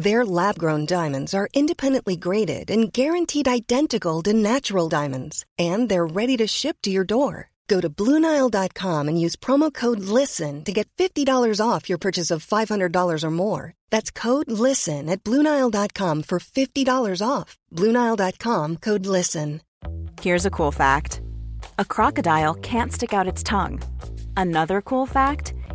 Their lab-grown diamonds are independently graded and guaranteed identical to natural diamonds, and they're ready to ship to your door. Go to BlueNile.com and use promo code LISTEN to get $50 off your purchase of $500 or more. That's code LISTEN at BlueNile.com for $50 off. BlueNile.com code LISTEN. Here's a cool fact a crocodile can't stick out its tongue. Another cool fact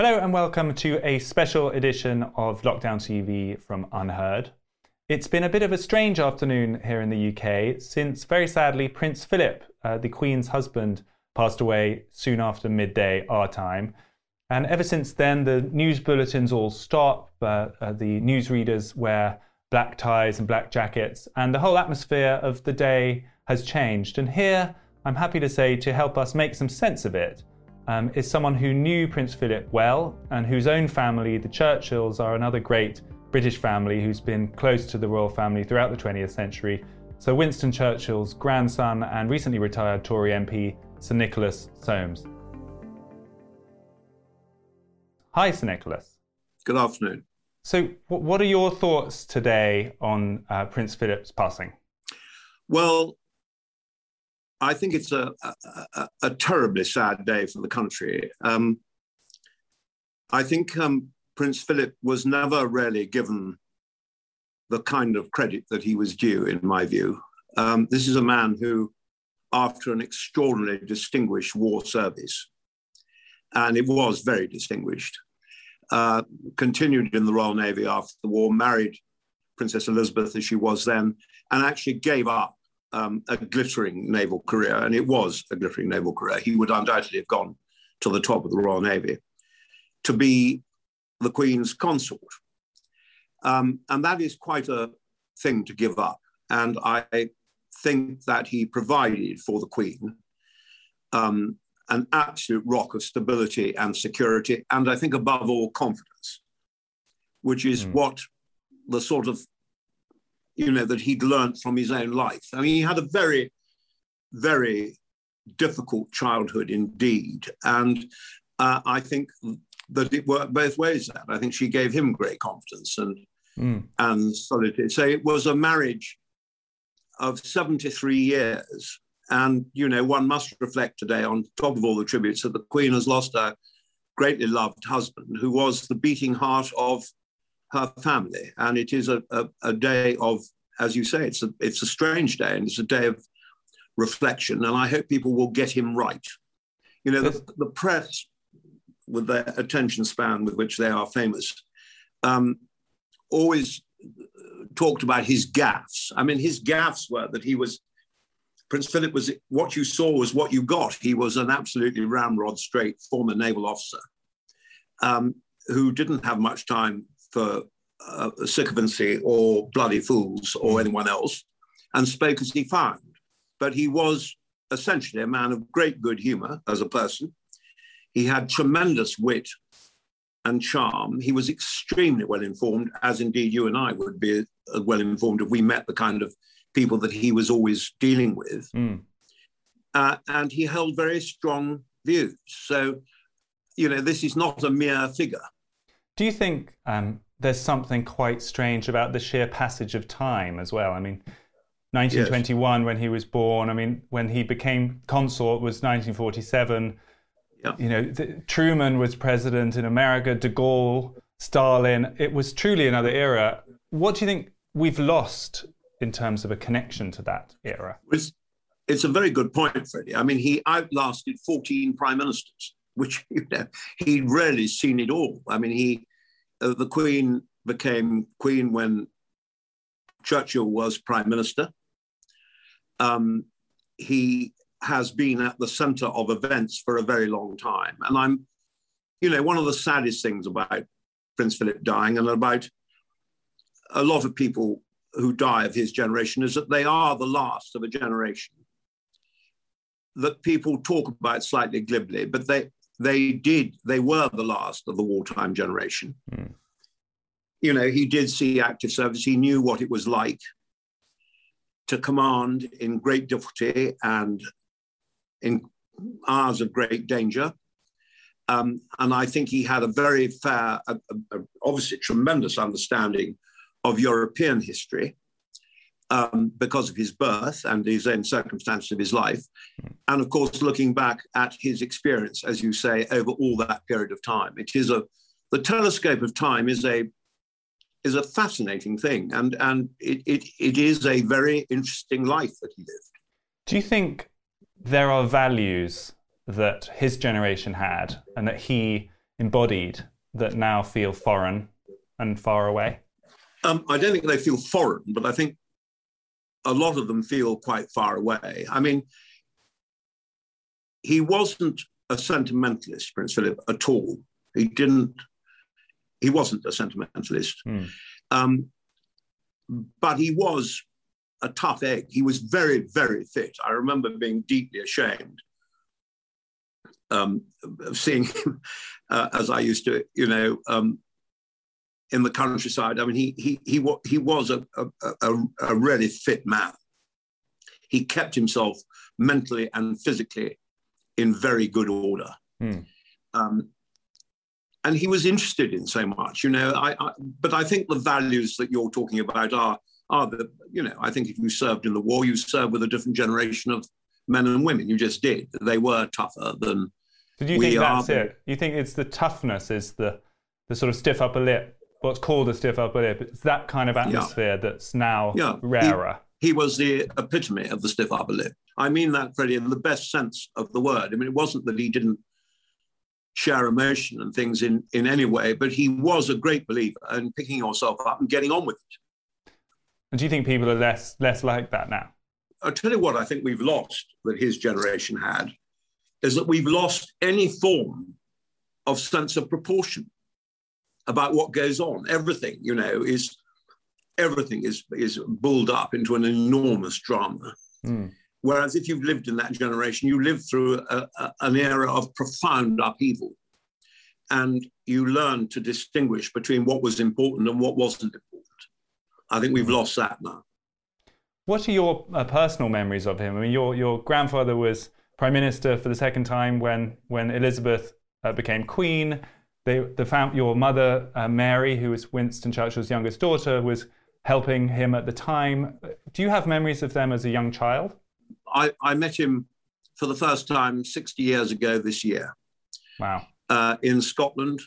Hello and welcome to a special edition of Lockdown TV from UnHerd. It's been a bit of a strange afternoon here in the UK since, very sadly, Prince Philip, uh, the Queen's husband, passed away soon after midday our time. And ever since then, the news bulletins all stop, uh, uh, the newsreaders wear black ties and black jackets, and the whole atmosphere of the day has changed. And here, I'm happy to say, to help us make some sense of it, um, is someone who knew Prince Philip well and whose own family, the Churchills, are another great British family who's been close to the royal family throughout the 20th century. So, Winston Churchill's grandson and recently retired Tory MP, Sir Nicholas Soames. Hi, Sir Nicholas. Good afternoon. So, what are your thoughts today on uh, Prince Philip's passing? Well, I think it's a, a, a, terribly sad day for the country. Um, I think um, Prince Philip was never really given the kind of credit that he was due, in my view. Um, this is a man who, after an extraordinarily distinguished war service, and it was very distinguished, uh, continued in the Royal Navy after the war, married Princess Elizabeth as she was then, and actually gave up um, a glittering naval career, and it was a glittering naval career. He would undoubtedly have gone to the top of the Royal Navy to be the Queen's consort. Um, and that is quite a thing to give up. And I think that he provided for the Queen um, an absolute rock of stability and security, and I think above all, confidence, which is mm. what the sort of, you know, that he'd learned from his own life. I mean, he had a very, very difficult childhood indeed. And uh, I think that it worked both ways. That I think she gave him great confidence and mm. and solidity. So it was a marriage of 73 years and, you know, one must reflect today, on top of all the tributes, that the Queen has lost a greatly loved husband who was the beating heart of her family. And it is a, a, a day of, as you say, it's a, it's a strange day and it's a day of reflection. And I hope people will get him right. You know, the, the press, with their attention span with which they are famous, um, always talked about his gaffes. I mean, his gaffes were that he was Prince Philip was what you saw was what you got. He was an absolutely ramrod straight former naval officer um, who didn't have much time for uh, sycophancy or bloody fools or hmm. anyone else and spoke as he found. But he was essentially a man of great good humor as a person. He had tremendous wit and charm. He was extremely well informed, as indeed you and I would be well informed if we met the kind of people that he was always dealing with. Mm. Uh, and he held very strong views. So, you know, this is not a mere figure. Do you think um, there's something quite strange about the sheer passage of time as well? I mean, 1921 yes. when he was born. I mean, when he became consort was 1947. Yeah. You know, the, Truman was president in America, De Gaulle, Stalin. It was truly another era. What do you think we've lost in terms of a connection to that era? It's, it's a very good point, Freddie. I mean, he outlasted 14 prime ministers, which you know, he'd rarely seen it all. I mean, he uh, the Queen became Queen when Churchill was prime minister. Um, he has been at the center of events for a very long time. And I'm, you know, one of the saddest things about Prince Philip dying and about a lot of people who die of his generation is that they are the last of a generation that people talk about slightly glibly, but they they did they were the last of the wartime generation. Mm. You know, he did see active service. He knew what it was like to command in great difficulty and in hours of great danger. Um, and I think he had a very fair, a, a, obviously tremendous understanding of European history um, because of his birth and his own circumstances of his life. And of course, looking back at his experience, as you say, over all that period of time. It is a, the telescope of time is a, is a fascinating thing. And, and it, it, it is a very interesting life that he lived. Do you think there are values that his generation had and that he embodied that now feel foreign and far away? Um, I don't think they feel foreign, but I think a lot of them feel quite far away. I mean, he wasn't a sentimentalist, Prince Philip, at all. He didn't. He wasn't a sentimentalist, mm. um, but he was a tough egg. He was very, very fit. I remember being deeply ashamed um, of seeing him, uh, as I used to, you know, um, in the countryside. I mean, he he he he was a, a, a, a really fit man. He kept himself mentally and physically in very good order. Hmm. Um, and he was interested in so much, you know. I, I, but I think the values that you're talking about are are the, you know, I think if you served in the war, you served with a different generation of men and women. You just did. They were tougher than. Did you think that's are. it? You think it's the toughness is the the sort of stiff upper lip what's called a stiff upper lip. It's that kind of atmosphere yeah. that's now yeah. rarer. He, he, was the epitome of the stiff upper lip. I mean that, Freddie, in the best sense of the word. I mean, it wasn't that he didn't share emotion and things in, in any way, but he was a great believer in picking yourself up and getting on with it. And do you think people are less less like that now? I'll tell you what I think we've lost that his generation had is that we've lost any form of sense of proportion about what goes on. Everything, you know, is everything is is bulled up into an enormous drama. Mm. Whereas if you've lived in that generation, you lived through a, a, an era of profound upheaval. And you learn to distinguish between what was important and what wasn't important. I think we've lost that now. What are your uh, personal memories of him? I mean, your, your grandfather was prime minister for the second time when, when Elizabeth uh, became queen. They, the fam- your mother, uh, Mary, who was Winston Churchill's youngest daughter, was helping him at the time. Do you have memories of them as a young child? I, I met him for the first time 60 years ago this year. Wow. Uh, in Scotland.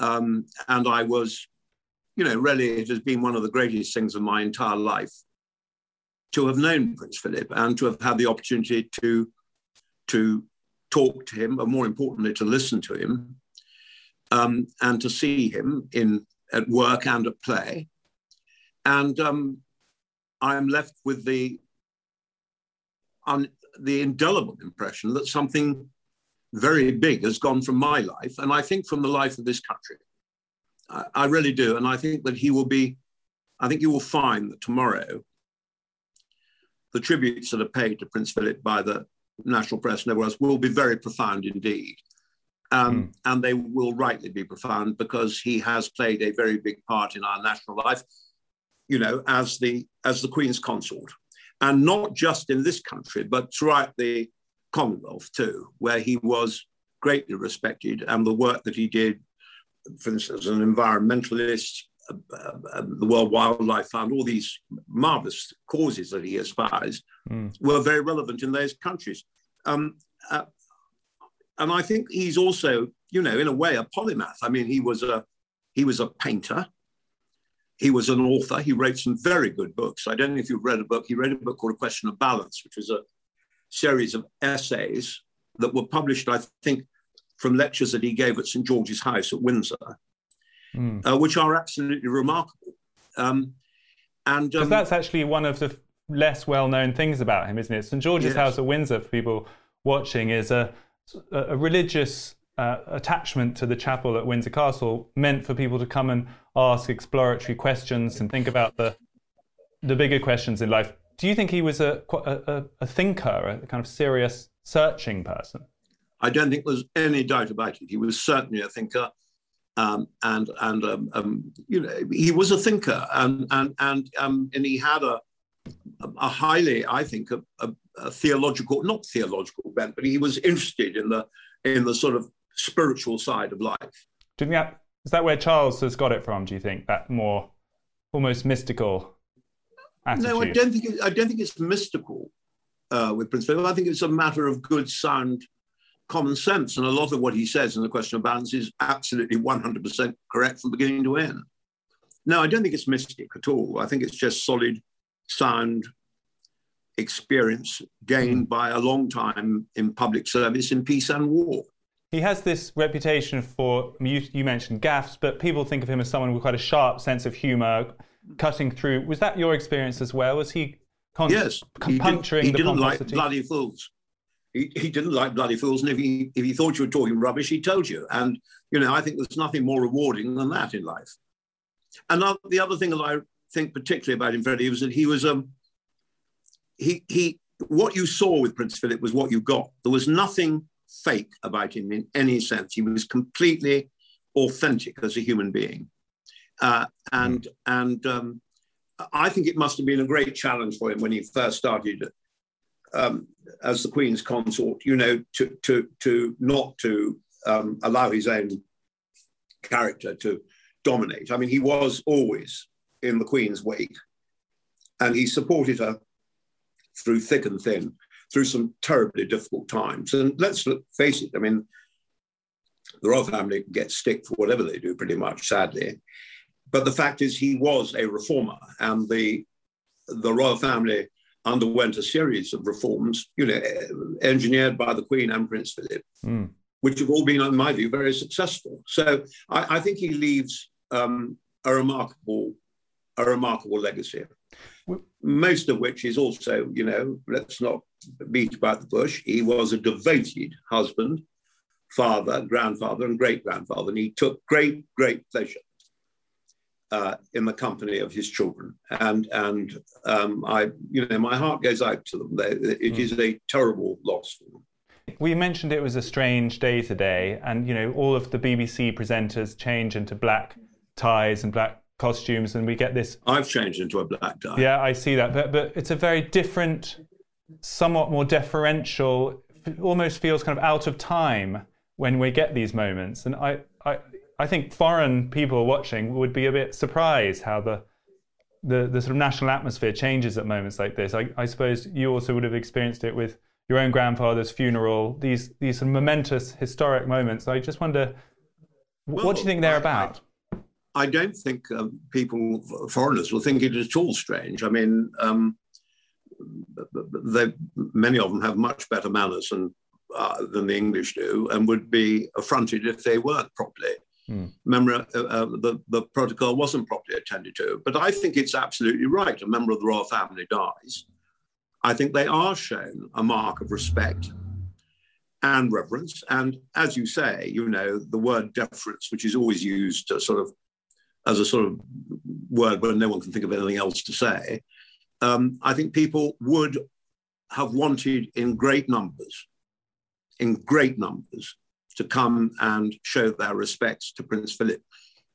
Um, and I was, you know, really, it has been one of the greatest things of my entire life to have known Prince Philip and to have had the opportunity to, to talk to him, but more importantly, to listen to him um, and to see him in at work and at play. And um, I'm left with the on the indelible impression that something very big has gone from my life, and I think from the life of this country. I, I really do, and I think that he will be. I think you will find that tomorrow the tributes that are paid to Prince Philip by the national press and everyone else will be very profound indeed. Um, mm. And they will rightly be profound because he has played a very big part in our national life, you know, as the as the Queen's consort and not just in this country, but throughout the Commonwealth too, where he was greatly respected and the work that he did, for instance, as an environmentalist, uh, uh, uh, the World Wildlife Fund, all these marvelous causes that he espoused mm. were very relevant in those countries. Um, uh, and I think he's also, you know, in a way, a polymath. I mean, he was a he was a painter. He was an author. He wrote some very good books. I don't know if you've read a book. He wrote a book called A Question of Balance, which was a series of essays that were published, I think, from lectures that he gave at St. George's House at Windsor, mm. uh, which are absolutely remarkable. Um, and um, that's actually one of the less well-known things about him, isn't it? St. George's yes. House at Windsor, for people watching, is a, a religious uh, attachment to the chapel at Windsor Castle meant for people to come and ask exploratory questions and think about the the bigger questions in life. Do you think he was a a, a thinker, a kind of serious searching person? I don't think there's any doubt about it. He was certainly a thinker, um, and and um, um, you know he was a thinker, and and and um, and he had a a highly, I think, a, a, a theological, not theological bent, but he was interested in the in the sort of spiritual side of life. Do you think that is that where Charles has got it from? Do you think that more almost mystical attitude? No, I don't think it, I don't think it's mystical uh, with Prince Philip. I think it's a matter of good, sound common sense, and a lot of what he says in the question of balance is absolutely 100% correct from beginning to end. No, I don't think it's mystic at all. I think it's just solid, sound experience gained mm. by a long time in public service in peace and war he has this reputation for you, you, mentioned gaffes, but people think of him as someone with quite a sharp sense of humor, cutting through. Was that your experience as well? Was he con- yes, he puncturing did, he didn't like bloody fools. He, he didn't like bloody fools, and if he if he thought you were talking rubbish, he told you. And you know, I think there's nothing more rewarding than that in life. And the other thing that I think particularly about him, Freddie, was that he was um he he what you saw with Prince Philip was what you got. There was nothing fake about him in any sense. He was completely authentic as a human being. Uh, and mm. and um, I think it must have been a great challenge for him when he first started um, as the Queen's consort, you know, to, to, to not to um, allow his own character to dominate. I mean, he was always in the Queen's wake and he supported her through thick and thin through some terribly difficult times. And let's face it, I mean, the royal family get stick for whatever they do, pretty much, sadly. But the fact is, he was a reformer, and the the royal family underwent a series of reforms, you know, engineered by the Queen and Prince Philip, mm. which have all been, in my view, very successful. So I, I think he leaves um, a remarkable, a remarkable legacy most of which is also, you know, let's not beat about the bush. He was a devoted husband, father, grandfather, and great grandfather, and he took great, great pleasure uh, in the company of his children, and and um, I, you know, my heart goes out to them. They, it mm. is a terrible loss for them. We mentioned it was a strange day today, and you know, all of the BBC presenters change into black ties and black costumes, and we get this. I've changed into a black tie. Yeah, I see that, but but it's a very different, somewhat more deferential. Almost feels kind of out of time when we get these moments, and I I I think foreign people watching would be a bit surprised how the the, the sort of national atmosphere changes at moments like this. I, I suppose you also would have experienced it with your own grandfather's funeral, these these sort of momentous historic moments. I just wonder, well, what do you think they're I, about? I, don't think um, people, foreigners, will think it at all strange. I mean, um, they, many of them have much better manners than, uh, than the English do, and would be affronted if they weren't properly. Hmm. Remember, uh, uh, the, the protocol wasn't properly attended to. But I think it's absolutely right. A member of the royal family dies I think they are shown a mark of respect and reverence. And as you say, you know, the word deference, which is always used to sort of as a sort of word where no one can think of anything else to say, um, I think people would have wanted in great numbers, in great numbers, to come and show their respects to Prince Philip.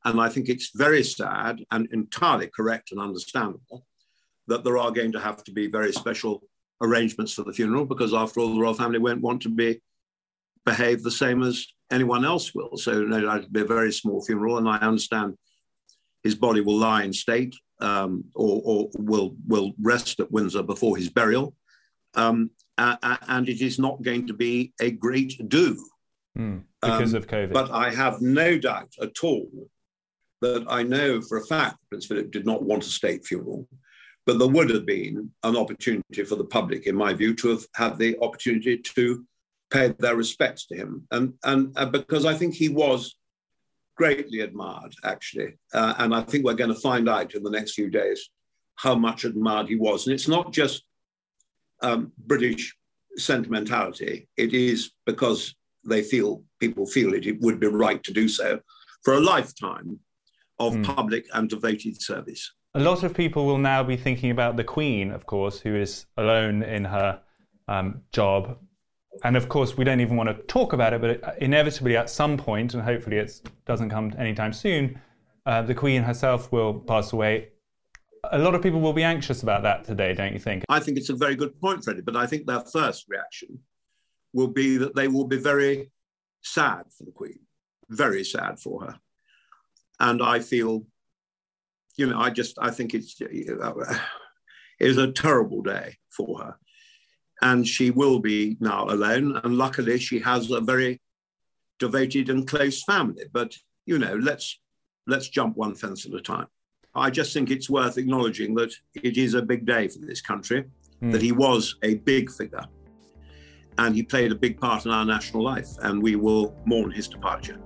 And I think it's very sad and entirely correct and understandable that there are going to have to be very special arrangements for the funeral because, after all, the royal family won't want to be behave the same as anyone else will. So know, it'll be a very small funeral, and I understand his body will lie in state um, or, or, will will rest at Windsor before his burial, um, uh, and it is not going to be a great do mm, because um, of COVID. But I have no doubt at all that I know for a fact Prince Philip did not want a state funeral. But there would have been an opportunity for the public, in my view, to have had the opportunity to pay their respects to him. And, and, and because I think he was greatly admired, actually. Uh, and I think we're going to find out in the next few days how much admired he was. And it's not just um, British sentimentality, it is because they feel, people feel it, it would be right to do so for a lifetime of mm. public and devoted service a lot of people will now be thinking about the Queen, of course, who is alone in her um, job. And of course, we don't even want to talk about it, but inevitably at some point, and hopefully it doesn't come anytime soon, uh, the Queen herself will pass away. A lot of people will be anxious about that today, don't you think? I think it's a very good point, Freddie, but I think their first reaction will be that they will be very sad for the Queen, very sad for her. And I feel you know, I just I think it's it is a terrible day for her, and she will be now alone. And luckily, she has a very devoted and close family. But you know, let's let's jump one fence at a time. I just think it's worth acknowledging that it is a big day for this country, mm. that he was a big figure, and he played a big part in our national life, and we will mourn his departure.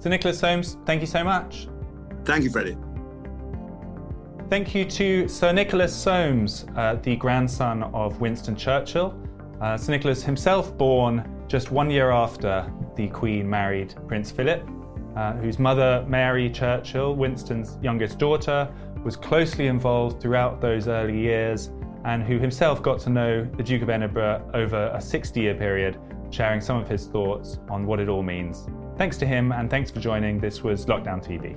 So, Nicholas Soames, thank you so much. Thank you, Freddie. Thank you to Sir Nicholas Soames, uh, the grandson of Winston Churchill. Uh, Sir Nicholas himself born just one year after the Queen married Prince Philip, uh, whose mother, Mary Churchill, Winston's youngest daughter, was closely involved throughout those early years, and who himself got to know the Duke of Edinburgh over a 60 year period, sharing some of his thoughts on what it all means. Thanks to him, and thanks for joining. This was Lockdown TV.